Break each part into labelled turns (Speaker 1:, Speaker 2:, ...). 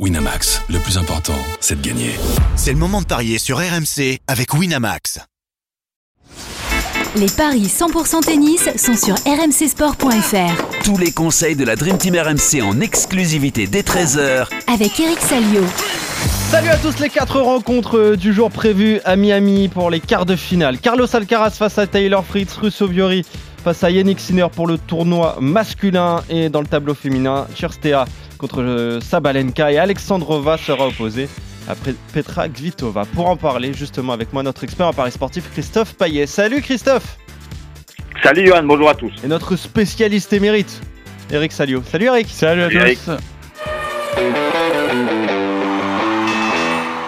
Speaker 1: Winamax, le plus important, c'est de gagner.
Speaker 2: C'est le moment de parier sur RMC avec Winamax.
Speaker 3: Les paris 100% tennis sont sur rmcsport.fr.
Speaker 4: Tous les conseils de la Dream Team RMC en exclusivité dès 13h
Speaker 3: Avec Eric Salio.
Speaker 5: Salut à tous les quatre rencontres du jour prévues à Miami pour les quarts de finale. Carlos Alcaraz face à Taylor Fritz, Russo Viori face à Yannick Sinner pour le tournoi masculin et dans le tableau féminin, Cherstea contre euh, Sabalenka et Alexandrova sera opposée à Petra Kvitova. Pour en parler justement avec moi, notre expert en paris sportif Christophe Payet. Salut Christophe
Speaker 6: Salut Johan, bonjour à tous.
Speaker 5: Et notre spécialiste émérite, Eric Salio. Salut Eric
Speaker 7: Salut à tous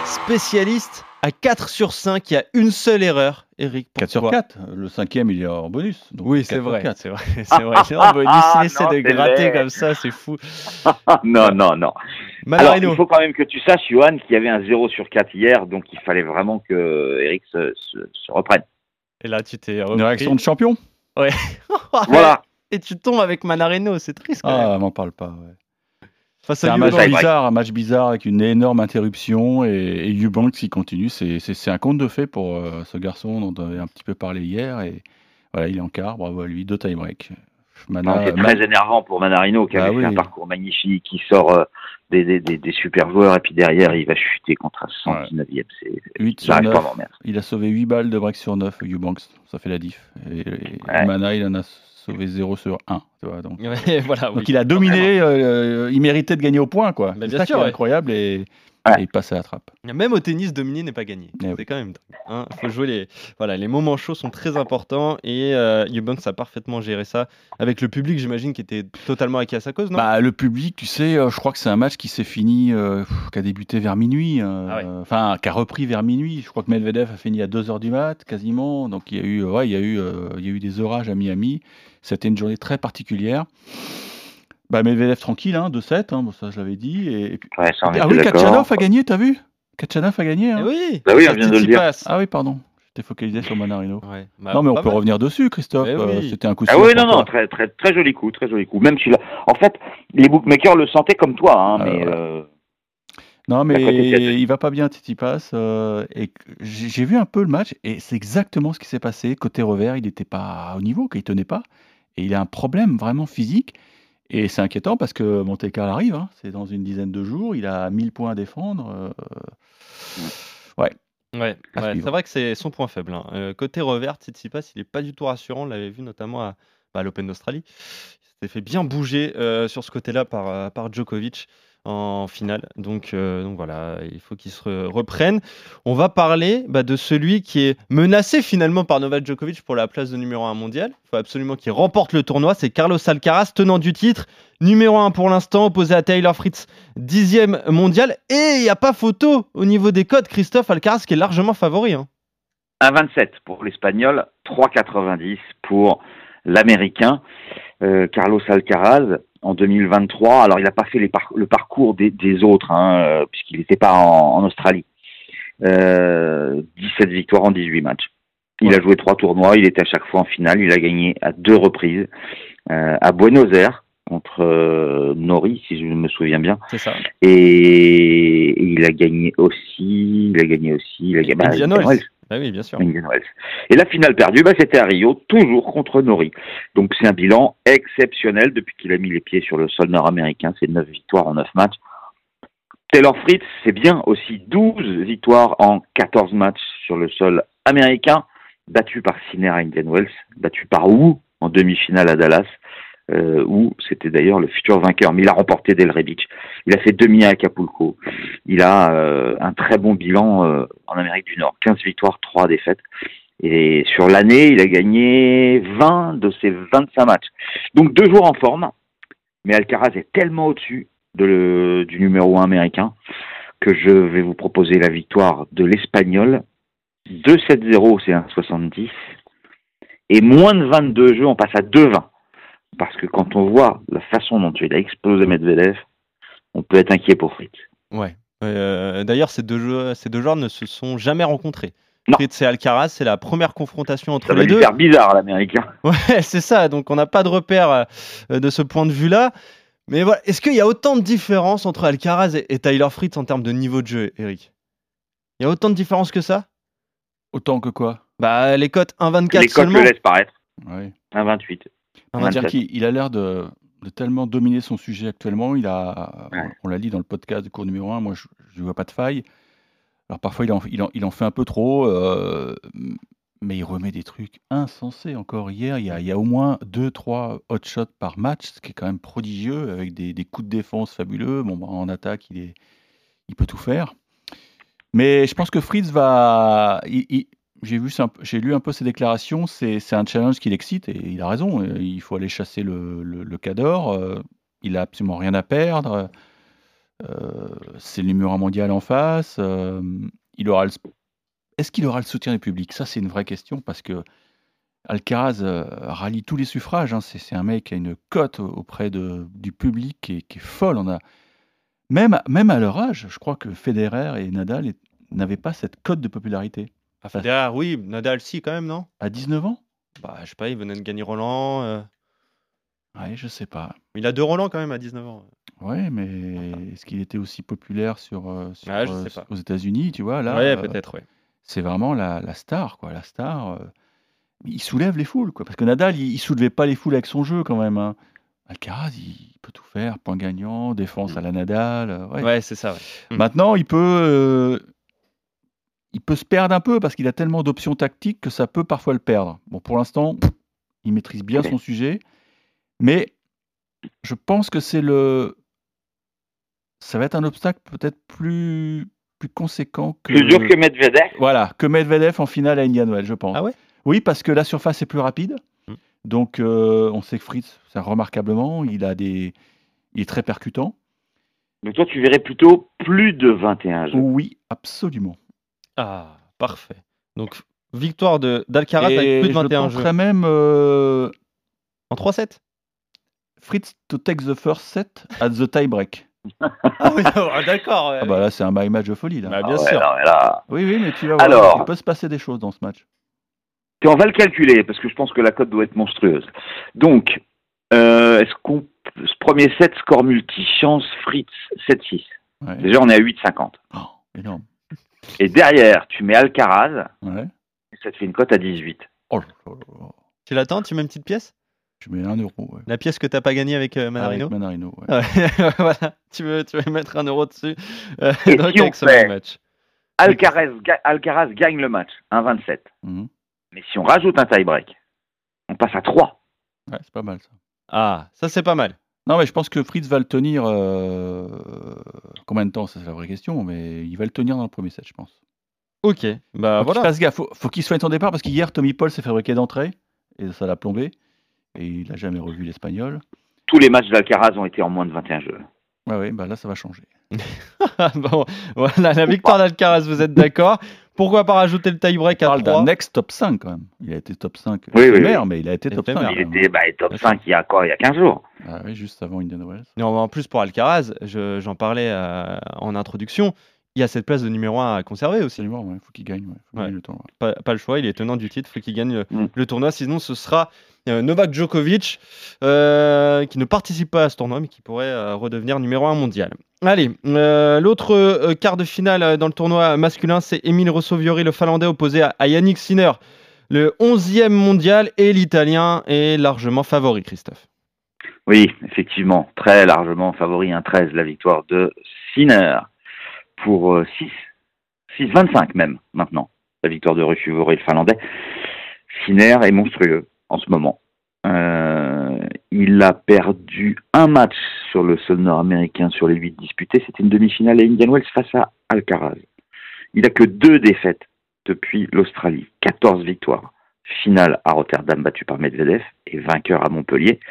Speaker 5: Spécialiste à 4 sur 5, il y a une seule erreur. Eric,
Speaker 7: 4 sur 4, le cinquième il est en bonus.
Speaker 5: oui, c'est vrai, c'est vrai, c'est vrai. C'est en bonus, il essaie de gratter comme ça, c'est fou.
Speaker 6: non, non, non. Alors, il faut quand même que tu saches, Johan, qu'il y avait un 0 sur 4 hier, donc il fallait vraiment que Eric se, se, reprenne.
Speaker 5: Et là, tu t'es
Speaker 7: Une réaction de champion?
Speaker 5: Ouais.
Speaker 6: voilà.
Speaker 5: Et tu tombes avec Manarino, c'est triste quand
Speaker 7: ah, m'en parle pas, ouais. C'est un match bizarre, un match bizarre avec une énorme interruption et, et Eubanks qui continue. C'est un conte de fait pour euh, ce garçon dont on avait un petit peu parlé hier. Et voilà, il est en quart, bravo à lui, deux time break.
Speaker 6: C'est très énervant pour Manarino qui bah avait fait un parcours magnifique, qui sort euh, des, des, des, super joueurs et puis derrière il va chuter contre un 119e.
Speaker 7: C'est Il a sauvé 8 balles de break sur 9, Eubanks, ça fait la diff. Et, Mana, il en a sauvé 0 sur 1. Tu vois, donc.
Speaker 5: voilà,
Speaker 7: donc il a dominé, euh, il méritait de gagner au point. quoi. C'est ça qui est incroyable et, il passe à la trappe.
Speaker 5: Même au tennis, dominer n'est pas gagné. Eh c'est quand même hein. faut jouer les, voilà, les moments chauds sont très importants et euh, Eubanks a parfaitement géré ça avec le public, j'imagine, qui était totalement acquis à sa cause, non?
Speaker 7: Bah, Le public, tu sais, euh, je crois que c'est un match qui s'est fini, euh, qui a débuté vers minuit, ah enfin, qui a repris vers minuit. Je crois que Medvedev a fini à 2h du mat, quasiment. Donc il y a eu, ouais, il y a eu, il y a eu des orages à Miami. C'était une journée très particulière. Bah, Medvedev tranquille, hein, 2-7, hein, bon, ça je l'avais dit. Et,
Speaker 6: ouais, ça,
Speaker 7: ah oui, Kachanov a gagné, t'as vu? Kachanov a gagné. Hein.
Speaker 5: Eh oui,
Speaker 6: bah oui, on vient de le dire.
Speaker 7: Ah oui, pardon. J'étais focalisé sur Manarino. Ouais. Bah, non, mais on peut revenir dessus, Christophe. Eh euh, c'était un coup
Speaker 6: Ah oui, non, non, très, très, très joli coup, très joli coup. Même si, là, en fait, les bookmakers le sentaient comme toi, hein, ah mais. Euh...
Speaker 7: Non, mais il va pas bien, Titi Pass. Euh, et j'ai vu un peu le match, et c'est exactement ce qui s'est passé. Côté revers, il n'était pas au niveau, qu'il tenait pas. Et il a un problème vraiment physique. Et c'est inquiétant parce que Monte Carlo arrive, hein, c'est dans une dizaine de jours, il a 1000 points à défendre. Euh, ouais.
Speaker 5: Ouais, c'est vrai que c'est son point faible. Hein. Euh, côté revers, Tsitsipas, il n'est pas du tout rassurant. On l'avait vu notamment à, bah, l'Open d'Australie. Il s'était fait bien bouger euh, sur ce côté-là par, par Djokovic en finale. Donc, euh, donc voilà, il faut qu'il se reprenne. On va parler bah, de celui qui est menacé finalement par Novak Djokovic pour la place de numéro 1 mondial. Il faut absolument qu'il remporte le tournoi. C'est Carlos Alcaraz, tenant du titre, numéro 1 pour l'instant, opposé à Taylor Fritz, dixième mondial. Et il n'y a pas photo au niveau des codes. Christophe Alcaraz qui est largement favori. Hein.
Speaker 6: 1,27 pour l'Espagnol, 3,90 pour l'Américain. Euh, Carlos Alcaraz, en 2023. Alors, il n'a pas fait le parcours des, autres, hein, euh, puisqu'il n'était pas en, Australie. 17 euh, victoires en 18 matchs. Il a joué trois tournois, il était à chaque fois en finale, il a gagné à deux reprises. Euh, à Buenos Aires, contre Nori, si je me souviens bien.
Speaker 5: C'est ça.
Speaker 6: Et, il a gagné aussi, il a gagné aussi, il a gagné.
Speaker 5: Ah.
Speaker 6: Et la finale perdue, bah, c'était à Rio, toujours contre Nori. Donc c'est un bilan exceptionnel depuis qu'il a mis les pieds sur le sol nord-américain. C'est 9 victoires en 9 matchs. Taylor Fritz, c'est bien aussi 12 victoires en 14 matchs sur le sol américain, battu par Sinner à Indian Wells, battu par Wu en demi-finale à Dallas, euh, où c'était d'ailleurs le futur vainqueur. Mais il a remporté Del Rebic. Il a fait demi à Acapulco. Il a euh, un très bon bilan euh, en Amérique du Nord. 15 victoires, 3 défaites. Et sur l'année, il a gagné 20 de ses 25 matchs. Donc deux jours en forme. Mais Alcaraz est tellement au-dessus de du numéro 1 américain que je vais vous proposer la victoire de l'Espagnol. 2-7-0, c'est 1,70. Et moins de 22 jeux, on passe à 2-20. Parce que quand on voit la façon dont il a explosé Medvedev, on peut être inquiet pour Fritz.
Speaker 5: Ouais. Euh, d'ailleurs, ces deux, joueurs, ces deux joueurs ne se sont jamais rencontrés.
Speaker 6: Non.
Speaker 5: Fritz et Alcaraz, c'est la première confrontation entre
Speaker 6: ça
Speaker 5: les deux.
Speaker 6: C'est bizarre, l'américain.
Speaker 5: Ouais, c'est ça. Donc, on n'a pas de repère euh, de ce point de vue-là. Mais voilà, est-ce qu'il y a autant de différence entre Alcaraz et, et Tyler Fritz en termes de niveau de jeu, Eric? Il y a autant de différence que ça?
Speaker 7: Autant que quoi?
Speaker 5: Bah, les cotes 1,24
Speaker 6: Les cotes
Speaker 5: seulement.
Speaker 6: le laissent paraître.
Speaker 7: Ouais.
Speaker 6: 1,28.
Speaker 7: On va dire
Speaker 6: 27.
Speaker 7: qu'il il a l'air de, de tellement dominer son sujet actuellement. Il a,
Speaker 6: Ouais.
Speaker 7: on l'a dit dans le podcast de cours numéro 1, moi je ne vois pas de faille. Alors parfois il en, il en, il en fait un peu trop, euh, mais il remet des trucs insensés. Encore hier, il y a, il y a au moins 2-3 hot shots par match, ce qui est quand même prodigieux, avec des, des coups de défense fabuleux. Bon, bah, en attaque, il, est, il peut tout faire. Mais je pense que Fritz va. il- il- j'ai vu, j'ai lu un peu ses déclarations. C'est, un challenge qui l'excite et il a raison. euh, Il faut aller chasser le, le, le Cador. euh, il a absolument rien à perdre. euh, c'est le numéro mondial en face. il aura Est-ce qu'il aura le soutien du public? Ça, c'est une vraie question parce que Alcaraz rallie tous les suffrages. hein. C'est, un mec qui a une cote auprès du public qui est, qui est folle. On a même, même à leur âge, je crois que Federer et Nadal n'avaient pas cette cote de popularité.
Speaker 5: Ah, Federer, oui, Nadal, si, quand même, non?
Speaker 7: À 19 ans?
Speaker 5: Bah, je sais pas, il venait de gagner Roland. euh,
Speaker 7: Ouais, je sais pas.
Speaker 5: Il a deux Roland quand même à 19 ans.
Speaker 7: Ouais, mais est-ce qu'il était aussi populaire sur, euh, sur,
Speaker 5: Ah, je
Speaker 7: euh,
Speaker 5: sais pas.
Speaker 7: aux États-unis, tu vois là
Speaker 5: ouais,
Speaker 7: euh,
Speaker 5: peut-être, ouais.
Speaker 7: C'est vraiment la, la star, quoi. La star. euh, il soulève les foules, quoi. Parce que Nadal, il, il soulevait pas les foules avec son jeu, quand même. hein. Alcaraz, il peut tout faire, point gagnant, défense à la Nadal. euh, ouais.
Speaker 5: Ouais, c'est ça, ouais. Mm.
Speaker 7: Maintenant, il peut, euh, il peut se perdre un peu parce qu'il a tellement d'options tactiques que ça peut parfois le perdre. Bon, pour l'instant, il maîtrise bien son sujet, mais je pense que c'est le, ça va être un obstacle peut-être plus plus conséquent que
Speaker 6: Plus dur que Medvedev.
Speaker 7: voilà que Medvedev en finale à Indian Wells, je pense.
Speaker 5: Ah ouais?
Speaker 7: Oui, parce que la surface est plus rapide.
Speaker 5: Mm.
Speaker 7: Donc, euh, on sait que Fritz, ça remarquablement, il a des, il est très percutant.
Speaker 6: Donc toi, tu verrais plutôt plus de 21 jeux.
Speaker 7: Oui, absolument.
Speaker 5: Ah, parfait. Donc, victoire de d'Alcaraz avec plus de
Speaker 7: je
Speaker 5: 21 jeux.
Speaker 7: penserais même euh,
Speaker 5: En 3-7
Speaker 7: Fritz to take the first set at the tie break.
Speaker 5: Ah oui, ah, d'accord. ouais.
Speaker 7: Ah bah là, c'est un my match de folie. Là.
Speaker 5: Bah,
Speaker 6: Ah
Speaker 5: bien
Speaker 6: ouais,
Speaker 5: sûr.
Speaker 6: non, mais là,
Speaker 7: Oui, oui, mais tu vas voir,
Speaker 6: Alors.
Speaker 7: il peut se passer des choses dans ce match.
Speaker 6: Puis on va le calculer parce que je pense que la cote doit être monstrueuse. Donc, euh, est-ce qu'on ce premier set score multi chance Fritz 7-6.
Speaker 7: Ouais.
Speaker 6: Déjà, on est à 8,50.
Speaker 7: Oh, énorme.
Speaker 6: Et derrière, tu mets Alcaraz,
Speaker 7: Ouais.
Speaker 6: et ça te fait une cote à 18.
Speaker 7: Oh là là là.
Speaker 5: Tu l'attends Tu mets une petite pièce?
Speaker 7: Je mets un euro. Ouais.
Speaker 5: La pièce que t'as pas gagnée avec euh, Manarino?
Speaker 7: Avec Manarino. ouais.
Speaker 5: Ouais, voilà. Tu veux, tu veux mettre un euro dessus? Euh,
Speaker 6: Et
Speaker 5: donc
Speaker 6: si on
Speaker 5: avec ce
Speaker 6: fait-
Speaker 5: match.
Speaker 6: Alcaraz, ga- Alcaraz gagne le match, 1,27.
Speaker 7: Mhm.
Speaker 6: Mais si on rajoute un tie-break, on passe à 3.
Speaker 7: Ouais, c'est pas mal ça.
Speaker 5: Ah, ça c'est pas mal.
Speaker 7: Non, mais je pense que Fritz va le tenir. euh, Combien de temps Ça, c'est la vraie question. Mais il va le tenir dans le premier set, je pense.
Speaker 5: Ok, bah
Speaker 7: Faut
Speaker 5: voilà.
Speaker 7: fasse gaffe. Faut, faut qu'il soigne son départ parce qu'hier, Tommy Paul s'est fabriqué d'entrée. Et ça l'a plombé. Et il n'a jamais revu l'Espagnol.
Speaker 6: Tous les matchs d'Alcaraz ont été en moins de 21 jeux.
Speaker 7: Ouais, ouais, bah là, ça va changer.
Speaker 5: bon, voilà, la victoire d'Alcaraz, vous êtes d'accord Pourquoi pas rajouter le tie-break
Speaker 7: On
Speaker 5: à
Speaker 7: parle
Speaker 5: 3
Speaker 7: d'un ex-top 5 quand même. Il a été top 5
Speaker 6: Oui, oui,
Speaker 7: éphémère,
Speaker 6: oui.
Speaker 7: mais il a été top
Speaker 5: Éphémère.
Speaker 7: 5.
Speaker 6: Il était bah, top
Speaker 7: Bien sûr.
Speaker 6: 5 il y a quoi Il y a 15 jours.
Speaker 7: Ah oui, juste avant Indian Wells.
Speaker 5: Non, en plus pour Alcaraz, je- j'en parlais euh, en introduction, il y a cette place de numéro 1 à conserver aussi.
Speaker 7: Absolument, ouais. faut qu'il gagne. Ouais. Faut
Speaker 5: Ouais.
Speaker 7: gagner le tournoi.
Speaker 5: Pas, pas le choix, il est tenant du titre, faut qu'il gagne le,
Speaker 6: Mm.
Speaker 5: le tournoi, sinon ce sera euh, Novak Djokovic euh, qui ne participe pas à ce tournoi mais qui pourrait euh, redevenir numéro 1 mondial. Allez, euh, l'autre euh, quart de finale euh, dans le tournoi masculin, c'est Emile Rossoviori, le Finlandais, opposé à, à Yannick Sinner, le 11e mondial, et l'Italien est largement favori, Christophe.
Speaker 6: Oui, effectivement, très largement favori, 1-13, la victoire de Sinner pour euh, 6, 6-25 même maintenant, la victoire de Ruffivori, le Finlandais. Sinner est monstrueux en ce moment. Euh, il a perdu un match sur le sol nord-américain sur les 8 disputés. C'était une demi-finale à Indian Wells face à Alcaraz. Il a que deux défaites depuis l'Australie, 14 victoires. Finale à Rotterdam battue par Medvedev et vainqueur à Montpellier.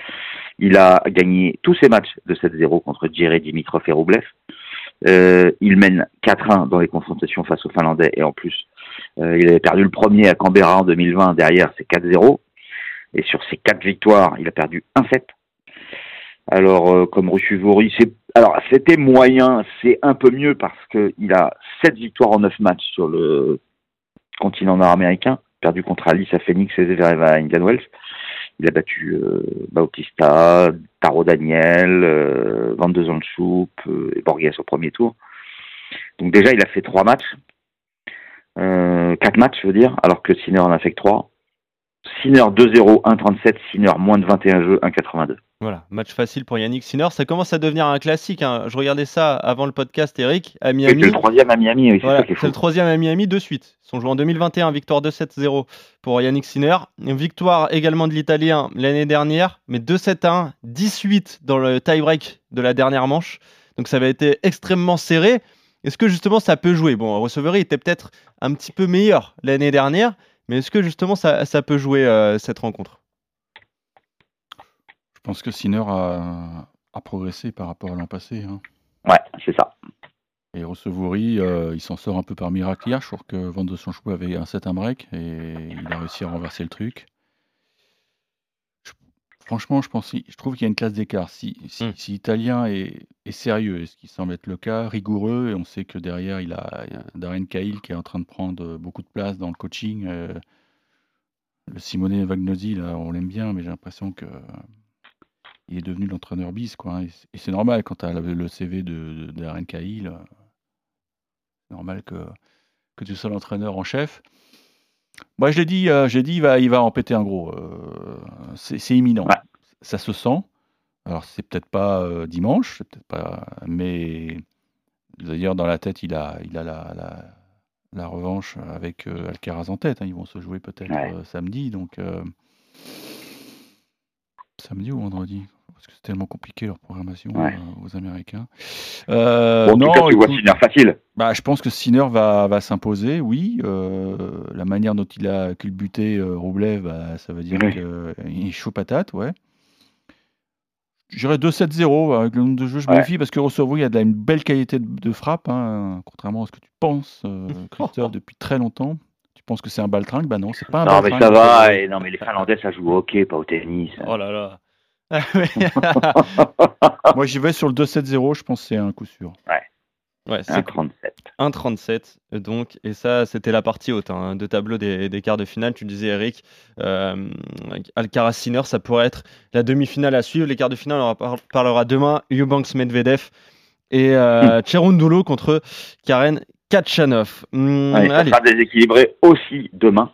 Speaker 6: Il a gagné tous ses matchs de 7-0 contre Djere Dimitrov et Roublev. Euh, il mène 4-1 dans les confrontations face aux Finlandais et en plus, euh, il avait perdu le premier à Canberra en 2020. Derrière, c'est 4-0. Et sur ces quatre victoires, il a perdu un set. Alors, euh, comme Ruchuvori, c'est alors c'était moyen, c'est un peu mieux parce que il a sept victoires en neuf matchs sur le continent nord-américain, perdu contre Alice à Phoenix et Zverev à Indian Wells. Il a battu euh, Bautista, Taro Daniel, euh, Van de Zandschoup euh, et Borges au premier tour. Donc déjà, il a fait trois matchs. Quatre matchs, je veux dire, alors que Sinner en a fait que trois. Sinner 2-0, 1-37, Sinner moins de 21 jeux, 1-82.
Speaker 5: Voilà, match facile pour Yannick Sinner. Ça commence à devenir un classique. hein. Je regardais ça avant le podcast, Eric, à Miami.
Speaker 6: C'est le troisième à Miami, oui, c'est
Speaker 5: Voilà, le troisième à Miami de suite. Ils sont joués en 2021, victoire 2-7-0 pour Yannick Sinner. Une victoire également de l'Italien l'année dernière, mais 2-7-1, 18 dans le tie-break de la dernière manche. Donc ça avait été extrêmement serré. Est-ce que justement ça peut jouer? Bon, Recevery était peut-être un petit peu meilleur l'année dernière, mais est-ce que justement ça, ça peut jouer euh, cette rencontre?
Speaker 7: Je pense que Sinner a, a progressé par rapport à l'an passé. hein.
Speaker 6: Ouais, c'est ça.
Speaker 7: Et Rosevouri, euh, il s'en sort un peu par miracle hier. Je trouve que Van de Sonchou avait un set un break et il a réussi à renverser le truc. Franchement, je pense, je trouve qu'il y a une classe d'écart. Si, si,
Speaker 5: Mm.
Speaker 7: si Italien est, est sérieux, et ce qui semble être le cas, rigoureux, et on sait que derrière il a, il y a Darren Cahill qui est en train de prendre euh, beaucoup de place dans le coaching. euh, le Simone Vagnozzi, là, on l'aime bien, mais j'ai l'impression que il est devenu l'entraîneur bis, quoi. hein. Et c'est- normal quand tu as le CV de, de Darren Cahill. euh, C'est normal que, que tu sois l'entraîneur en chef. Moi, je l'ai dit, euh, j'ai dit, il va, il va en péter un gros. euh, c'est imminent.
Speaker 6: Ouais.
Speaker 7: Ça se sent. Alors, c'est peut-être pas euh, dimanche, c'est peut-être pas, mais d'ailleurs, dans la tête, il a, il a la, la, la revanche avec euh, Alcaraz en tête. hein. Ils vont se jouer peut-être
Speaker 6: Ouais.
Speaker 7: samedi. Donc, samedi ou vendredi Parce que c'est tellement compliqué leur programmation
Speaker 6: Ouais.
Speaker 7: euh, aux Américains. Euh,
Speaker 6: Bon, en
Speaker 7: non,
Speaker 6: cas, tu vois Sinner facile.
Speaker 7: bah, je pense que Sinner va, va s'imposer, oui. Euh, la manière dont il a culbuté euh, Roublev, bah, ça veut dire
Speaker 6: Oui.
Speaker 7: qu'il est chaud patate, ouais. J'irais 2-7-0 avec le nombre de jeux, je me
Speaker 6: Ouais.
Speaker 7: méfie parce que Rousseau, il a de la- une belle qualité de, de frappe, hein, contrairement à ce que tu penses, euh, Christophe, depuis très longtemps. Tu penses que c'est un baltringue? Bah non, c'est pas un
Speaker 6: Non, mais
Speaker 7: baltringue.
Speaker 6: ça va. Et non, mais les Finlandais, ça joue au hockey, pas au tennis.
Speaker 5: Oh là là.
Speaker 7: Moi, j'y vais sur le 2-7-0, je pense que c'est un coup sûr.
Speaker 5: ouais, c'est
Speaker 6: 1,37.
Speaker 5: 1,37 donc, et ça c'était la partie haute hein, de tableau des, des quarts de finale. Tu disais Eric, euh, Alcaraz Sinner, ça pourrait être la demi-finale à suivre. Les quarts de finale, on en par- parlera demain. Eubanks Medvedev et euh, Cherundolo contre Karen Kachanov. Hmm,
Speaker 6: Ouais, ça
Speaker 5: allez,
Speaker 6: sera déséquilibré aussi demain.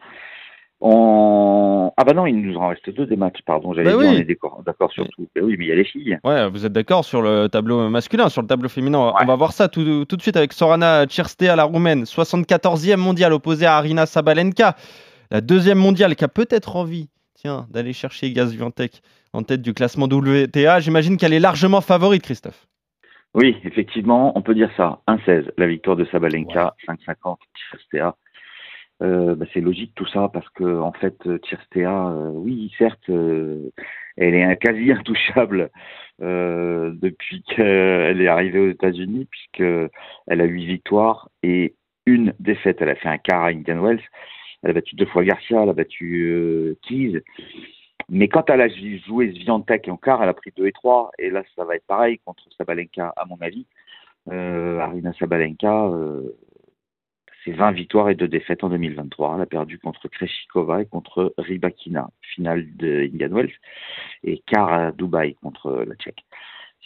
Speaker 6: On... Ah bah non, il nous en reste deux des matchs, pardon. J'allais
Speaker 5: Bah
Speaker 6: dire,
Speaker 5: oui.
Speaker 6: on est d'accord sur tout. Mais oui, mais il y a les filles.
Speaker 5: ouais, vous êtes d'accord sur le tableau masculin, sur le tableau féminin. On va-
Speaker 6: Ouais.
Speaker 5: On va voir ça tout, tout de suite avec Sorana Tcherstea, la roumaine, 74e mondiale, opposée à Arina Sabalenka, la deuxième mondiale qui a peut-être envie, tiens, d'aller chercher Gaz Viantec en tête du classement WTA. J'imagine qu'elle est largement favorite, Christophe.
Speaker 6: Oui, effectivement, on peut dire ça. 1,16, la victoire de Sabalenka, 5,50, Tcherstea. Euh, bah, c'est logique tout ça parce que en fait, Tcherstea, euh, oui, certes, euh, elle est quasi intouchable euh, depuis qu'elle est arrivée aux États-Unis, puisque elle a huit victoires et une défaite. Elle a fait un quart à Indian Wells. Elle a battu deux fois Garcia, elle a battu euh, Keys. Mais quand elle a joué Sviantec en quart, elle a pris 2 et 3. Et là, ça va être pareil contre Sabalenka, à mon avis. Euh, Arina Sabalenka, euh, c'est 20 victoires et 2 défaites en 2023. Elle a perdu contre Kreshikova et contre Rybakina, finale de Indian Wells, et quart à Dubaï contre la Tchèque.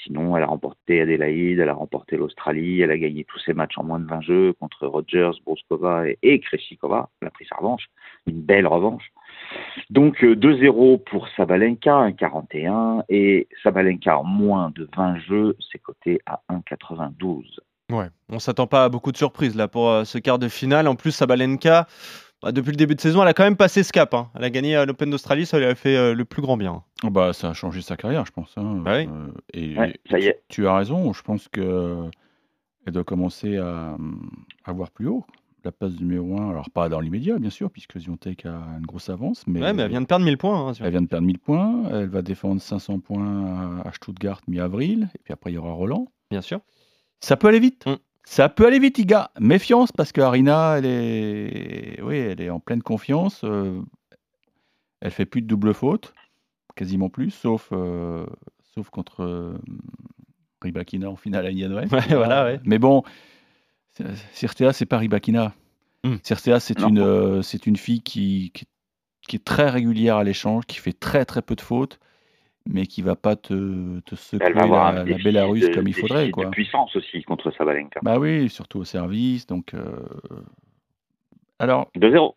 Speaker 6: Sinon, elle a remporté Adélaïde, elle a remporté l'Australie, elle a gagné tous ses matchs en moins de 20 jeux contre Rogers, Broskova et, et Kreshikova. Elle a pris sa revanche, une belle revanche. Donc euh, 2-0 pour Sabalenka, 1,41 et Sabalenka en moins de 20 jeux, c'est coté à 1,92.
Speaker 5: Ouais, on s'attend pas à beaucoup de surprises là pour euh, ce quart de finale. En plus, Sabalenka, bah, depuis le début de saison, elle a quand même passé ce cap. hein. Elle a gagné euh, l'Open d'Australie, ça lui a fait euh, le plus grand bien.
Speaker 7: Oh, bah, ça a changé sa carrière, je pense. hein.
Speaker 5: Bah oui.
Speaker 7: Euh, et
Speaker 6: Ouais, ça y est.
Speaker 7: Tu, tu as raison, je pense que elle doit commencer à, à voir plus haut. La place numéro 1, alors pas dans l'immédiat, bien sûr, puisque Ziontek a une grosse avance. Mais,
Speaker 5: ouais, mais elle vient de perdre 1000 points. hein, sur-
Speaker 7: elle vient de perdre 1000 points. Elle va défendre 500 points à- à Stuttgart mi-avril. Et puis après, il y aura Roland.
Speaker 5: Bien sûr.
Speaker 7: Ça peut aller vite.
Speaker 5: Mm.
Speaker 7: Ça peut aller vite, les gars. Méfiance, parce que Arina, elle est, oui, elle est en pleine confiance. euh, Elle fait plus de double faute, quasiment plus, sauf, euh, sauf contre euh, Rybakina en finale à Indian Wells.
Speaker 5: Ouais, voilà, ouais.
Speaker 7: Mais bon, Cirtea, c'est pas Rybakina.
Speaker 5: Mm.
Speaker 7: Cirtea, c'est une, euh, c'est une fille qui, qui, qui est très régulière à l'échange, qui fait très très peu de fautes, mais qui va pas te, te secouer la, la Bélarus
Speaker 6: de-
Speaker 7: comme il faudrait. Quoi.
Speaker 6: de puissance aussi contre Sabalenka.
Speaker 7: Bah oui, surtout au service. Donc, euh, alors,
Speaker 6: 2-0.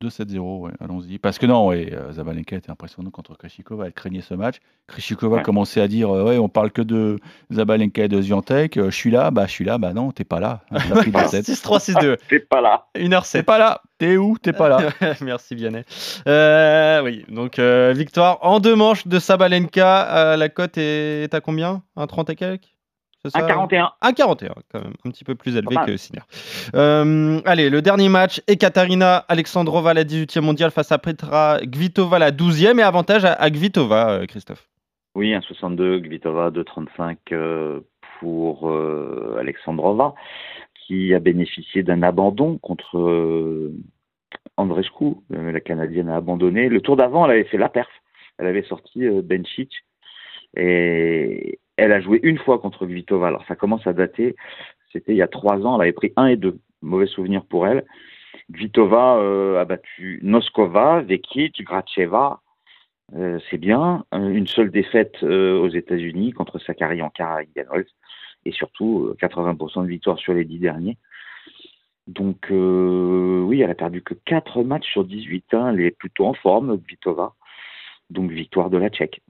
Speaker 7: 2-7-0, ouais, allons-y. Parce que non, ouais, euh, Zabalenka était impressionnant contre Krejcikova. Elle craignait ce match. Krejcikova
Speaker 6: Ouais.
Speaker 7: commençait à dire euh, Ouais, on parle que de Zabalenka et de Zviantek. Euh, je suis là, bah je suis là, bah non, t'es pas là. Elle a pris des sets.
Speaker 5: 6-3, 6-2.
Speaker 6: T'es pas là.
Speaker 5: 1h07.
Speaker 7: T'es pas là. T'es où? T'es pas là.
Speaker 5: Merci Vianney. Euh, oui, donc euh, victoire en deux manches de Sabalenka. Euh, la cote est à combien? Un 30 et quelques? C'est ça?
Speaker 6: 1-41.
Speaker 5: 1,41 quand même, un petit peu plus élevé que Sinner. Euh, allez, le dernier match, Ekaterina Alexandrova, la 18e mondiale, face à Petra Kvitova, la 12e, et avantage à, à Kvitova, euh, Christophe.
Speaker 6: Oui, 1,62. Kvitova 2,35 euh, pour euh, Alexandrova, qui a bénéficié d'un abandon contre euh, Andreescu. Euh, la Canadienne a abandonné. Le tour d'avant, elle avait fait la perf. Elle avait sorti euh, Benčić et elle a joué une fois contre Kvitova. Alors ça commence à dater. C'était il y a trois ans. Elle avait pris 1 et 2. Mauvais souvenir pour elle. Kvitova euh, a battu Noskova, Vekic, Gracheva. Euh, c'est bien. Une seule défaite aux États-Unis contre Sakari Ankara et. Et surtout, euh, 80% de victoires sur les 10 derniers. Donc, euh, oui, elle a perdu que 4 matchs sur 18. hein. Elle est plutôt en forme, Kvitova. Donc, victoire de la Tchèque.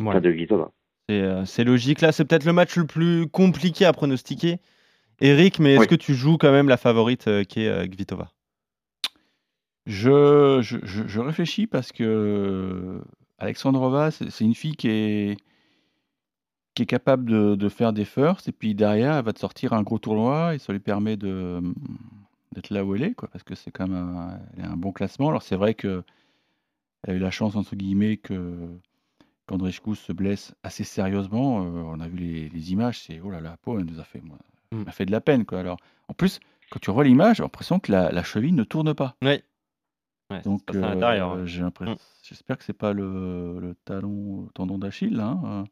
Speaker 5: Ouais.
Speaker 6: Pas de Kvitova.
Speaker 5: C'est euh, c'est logique. Là, c'est peut-être le match le plus compliqué à pronostiquer. Eric, mais est-ce
Speaker 6: Oui.
Speaker 5: que tu joues quand même la favorite euh, qui est euh, Kvitova?
Speaker 7: Je, je, je- je réfléchis parce que Alexandrova, c'est c'est une fille qui est, qui est capable de, de faire des firsts, et puis derrière, elle va te sortir un gros tournoi, et ça lui permet de d'être là où elle est, quoi, parce que c'est quand même un, elle a un bon classement. Alors c'est vrai que elle a eu la chance, entre guillemets, que qu'Andreescu se blesse assez sérieusement. Euh, on a vu les, les images, c'est oh là là, la peau, elle nous a fait, moi, elle
Speaker 5: Mm.
Speaker 7: fait de la peine, quoi. Alors, en plus, quand tu revois l'image, j'ai l'impression que la, la cheville ne tourne pas.
Speaker 5: Oui. Ouais,
Speaker 7: Donc, euh,
Speaker 5: hein.
Speaker 7: j'ai l'impression-
Speaker 5: Mm.
Speaker 7: j'espère que c'est pas le, le talon, le tendon d'Achille. là, hein.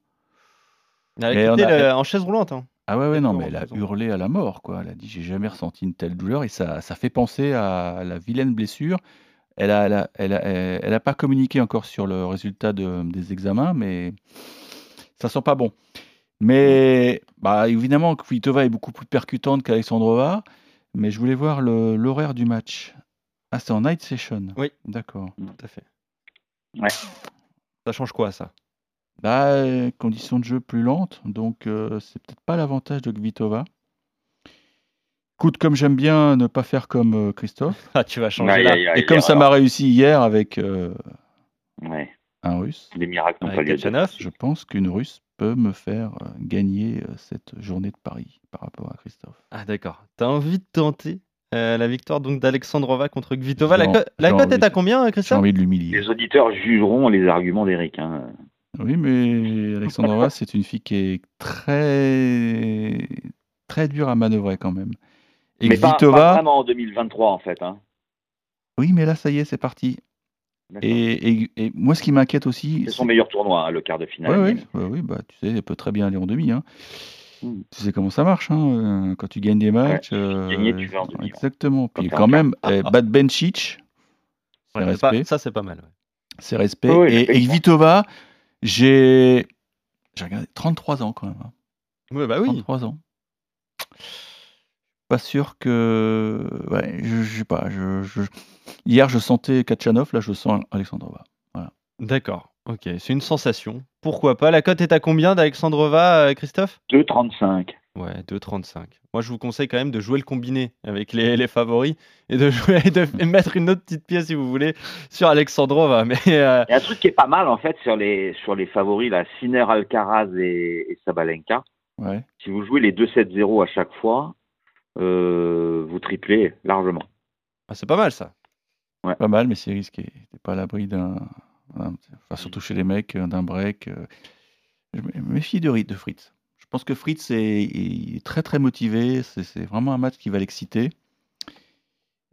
Speaker 5: Elle a quitté le- en chaise roulante. hein.
Speaker 7: Ah ouais, ouais, non, mais elle a hurlé à la mort, quoi. Elle a dit, j'ai jamais ressenti une telle douleur, et ça, ça fait penser à la vilaine blessure. Elle a, elle a, elle a, elle a pas communiqué encore sur le résultat de- des examens, mais ça sent pas bon. Mais bah, évidemment, Kvitova est beaucoup plus percutante qu'Alexandrova, mais je voulais voir l'horaire du match. Ah, c'est en night session.
Speaker 5: Oui.
Speaker 7: D'accord.
Speaker 5: Tout à fait.
Speaker 6: Ouais.
Speaker 5: Ça change quoi, ça?
Speaker 7: Bah, conditions de jeu plus lentes, donc euh, c'est peut-être pas l'avantage de Kvitova. Écoute, comme j'aime bien ne pas faire comme euh, Christophe,
Speaker 5: Ah, tu vas changer
Speaker 6: Aïe,
Speaker 5: là.
Speaker 7: et comme ça m'a réussi hier avec euh,
Speaker 6: Ouais.
Speaker 7: un Russe,
Speaker 6: Les miracles n'ont pas lieu.
Speaker 7: je pense qu'une Russe peut me faire euh, gagner euh, cette journée de Paris par rapport à Christophe.
Speaker 5: Ah, d'accord. T'as envie de tenter euh, la victoire donc d'Alexandrova contre Kvitova. La,
Speaker 7: J'ai
Speaker 5: co-
Speaker 7: en-
Speaker 5: la
Speaker 7: j'ai
Speaker 5: cote est à combien,
Speaker 7: J'ai
Speaker 5: Christian
Speaker 7: envie de l'humilier.
Speaker 6: Les auditeurs jugeront les arguments d'Eric. Hein.
Speaker 7: Oui, mais Alexandrova, c'est une fille qui est très très dure à manœuvrer quand même. Et
Speaker 6: Mais pas, pas
Speaker 7: Kvitova,
Speaker 6: vraiment en 2023, en fait. Hein.
Speaker 7: oui, mais là, ça y est, c'est parti. Et, et- et moi, ce qui m'inquiète aussi,
Speaker 6: C'est son meilleur tournoi, hein, le quart de finale.
Speaker 7: Oui, oui, oui, oui, bah, tu sais, elle peut très bien aller en demi. Hein.
Speaker 6: Mm.
Speaker 7: Tu sais comment ça marche, hein, euh, quand tu gagnes des matchs. euh,
Speaker 6: gagner, tu vas en demi, ouais.
Speaker 7: Exactement. Puis quand même, eh,
Speaker 5: Ouais, c'est pas-
Speaker 7: respect.
Speaker 5: Ça, c'est pas mal. ouais.
Speaker 7: C'est respect.
Speaker 6: Oui,
Speaker 7: et, et
Speaker 6: effectivement.
Speaker 7: J'ai j'ai regardé 33 ans quand même. hein.
Speaker 5: Ouais, bah oui.
Speaker 7: 33 ans. Pas sûr que. Ouais, je, je sais pas. Je, je- Hier, je sentais Kachanov, là, je sens Alexandrova.
Speaker 5: D'accord. Ok, c'est une sensation. Pourquoi pas? La cote est à combien d'Alexandrova, euh, Christophe?
Speaker 6: 2,35.
Speaker 5: Ouais, 2,35. Moi, je vous conseille quand même de jouer le combiné avec les, les favoris et de jouer et de et mettre une autre petite pièce, si vous voulez, sur Alexandrova. Mais euh,
Speaker 6: Il y a un truc qui est pas mal, en fait, sur les, sur les favoris, là, Sinner, Alcaraz et, et Sabalenka.
Speaker 7: Ouais.
Speaker 6: Si vous jouez les 2-7-0 à chaque fois, euh, vous triplez largement.
Speaker 5: ah, c'est pas mal ça.
Speaker 7: Pas mal, mais c'est risqué. T'es pas à l'abri d'un. Enfin, surtout chez les mecs, euh, d'un break. Je me méfie de Fritz. Je pense que Fritz est, il est très très motivé. C'est c'est vraiment un match qui va l'exciter.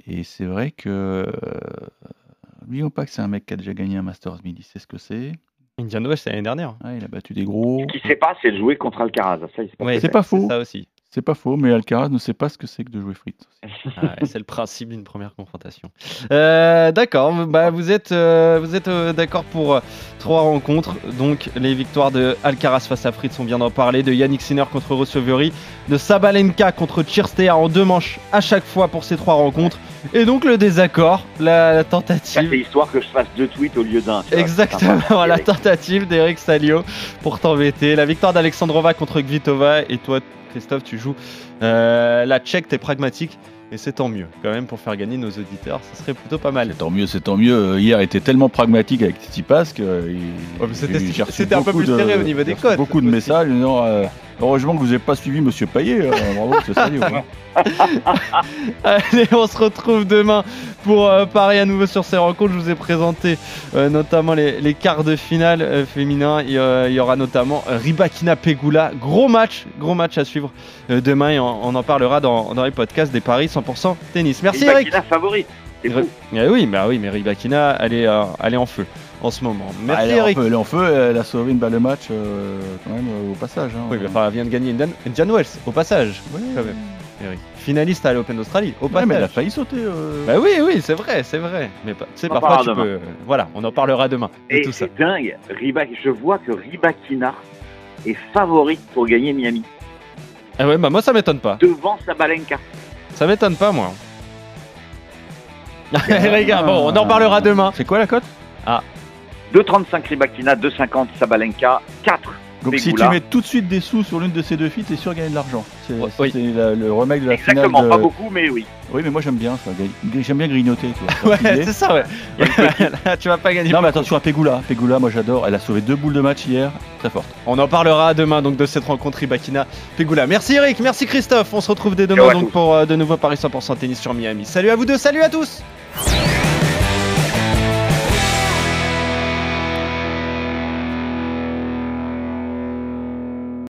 Speaker 7: Et c'est vrai que. euh, N'oublions pas que c'est un mec qui a déjà gagné un Masters 1000. Il sait ce que c'est.
Speaker 5: Indian c'est l'année dernière.
Speaker 7: Ah, il a battu des gros.
Speaker 6: Ce qu'il ne sait pas, c'est de jouer contre Alcaraz. Ça, il sait pas
Speaker 5: Ouais,
Speaker 6: ce que
Speaker 7: c'est pas faux.
Speaker 5: ça aussi.
Speaker 7: C'est pas faux, mais Alcaraz ne sait pas ce que c'est que de jouer frites.
Speaker 5: Ah c'est le principe d'une première confrontation. Euh, d'accord, bah, vous êtes, euh, vous êtes euh, d'accord pour trois rencontres. Donc les victoires de Alcaraz face à Fritz, on vient d'en parler, de Yannick Sinner contre Rossoveri, de Sabalenka contre Chirstea en deux manches à chaque fois pour ces trois rencontres. Et donc le désaccord, la, tentative.
Speaker 6: c'est histoire que je fasse deux tweets au lieu d'un.
Speaker 5: Exactement, la tentative d'Eric Salio pour t'embêter. La victoire d'Alexandrova contre Gvitova et toi Christophe, tu joues euh, la tchèque, t'es pragmatique. Et c'est tant mieux, quand même, pour faire gagner nos auditeurs, ce serait plutôt pas mal.
Speaker 7: C'est tant mieux, c'est tant mieux. Hier était tellement pragmatique avec Tsitsipas que.
Speaker 5: Ouais, c'était un peu plus serré au niveau des codes.
Speaker 7: Beaucoup de messages. Non, euh, heureusement que vous n'avez pas suivi Monsieur Payet. Hein, bravo, c'est sérieux.
Speaker 5: Allez, on se retrouve demain pour euh, parier à nouveau sur ces rencontres. Je vous ai présenté euh, notamment les, quarts de finale euh, féminin. Il, y aura notamment Ribakina Pegula. Gros match, gros match à suivre demain et on, en parlera dans, les podcasts des paris 100% tennis. Merci
Speaker 6: Ribakina Eric. favori. Eh
Speaker 5: oui, bah oui, mais Ribakina, elle est, elle est en feu en ce moment. Merci
Speaker 7: elle
Speaker 5: Eric.
Speaker 7: elle est en feu, elle a sauvé une balle de match quand même au passage. Hein.
Speaker 5: Oui, enfin, elle vient de gagner Indian Wells au passage. Oui, quand même. Eric finaliste à l'Open d'Australie. Au
Speaker 7: mais elle a failli sauter. Euh.
Speaker 5: Bah oui, oui, c'est vrai, c'est vrai. Mais c'est parfois tu peux. Voilà, on en parlera demain.
Speaker 6: Et tout c'est dingue. je vois que Ribakina est favorite pour gagner Miami.
Speaker 5: Ah ouais, bah moi ça m'étonne pas.
Speaker 6: Devant Sabalenka.
Speaker 5: Ça m'étonne pas, moi. Les gars, bon, on en parlera demain.
Speaker 7: C'est quoi la cote?
Speaker 5: Ah.
Speaker 6: 2,35 Ribakina, 2,50 Sabalenka, 4
Speaker 7: donc si tu mets tout de suite des sous sur l'une de ces deux filles, t'es sûr de gagner de l'argent. C'est le remake de la
Speaker 6: finale.
Speaker 7: Exactement,
Speaker 6: pas beaucoup, mais oui.
Speaker 7: Oui, mais moi j'aime bien ça. J'aime bien grignoter.
Speaker 5: ouais, c'est ça, ouais. tu vas pas gagner.
Speaker 7: Non, mais attention à Pegula. Pegula, moi j'adore. Elle a sauvé deux boules de match hier. Très forte.
Speaker 5: On en parlera demain donc de cette rencontre Ibakina Pegula. Merci Eric, merci Christophe. On se retrouve dès demain donc pour euh, de nouveau Paris 100% tennis sur Miami. Salut à vous deux, salut à tous.